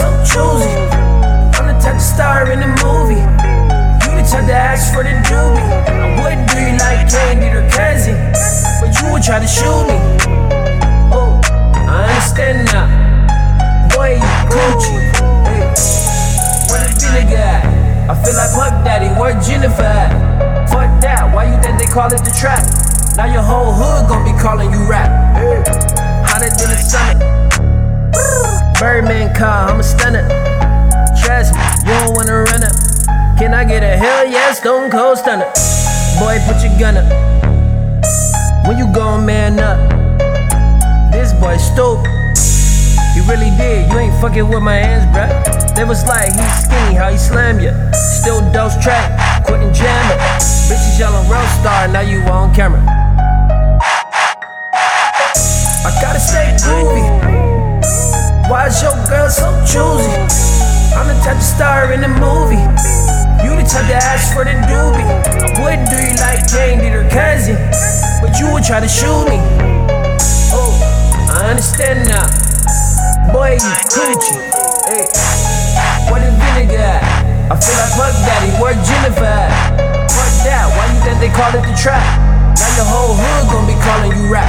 so choosy. I'm the type to star in the movie. You the type to ask for the doobie. I wouldn't do you like candy or Kenzie, but you would try to shoot me. Oh, I understand now. Boy, you Gucci. Hey, what a vinegar. I feel like Puff Daddy, where Jennifer at? Fuck that, why you think they call it the trap? Now your whole hood gon' be calling you rap. Hey, they do the summit. Birdman car, I'm a stunner. Trust me, you don't wanna run up. Can I get a hell yes, stone cold stunner? Boy, put your gun up. When you gon' man up? This boy stupid. He really did, you ain't fucking with my hands, bruh. They was like, he's skinny, how he slam ya. Still dose track, quitting jamming. Bitches yelling real star, now you on camera. So choosy? I'm the type of star in a movie. You the type to ask for the doobie. I wouldn't do you like Jane did her cousin, but you would try to shoot me. Oh, I understand now. Boy, you coochie. Hey, what is vinegar? I feel like Puff Daddy, Jennifer at? Fuck that, why you think they call it the trap? Now your whole hood gon' be calling you rap.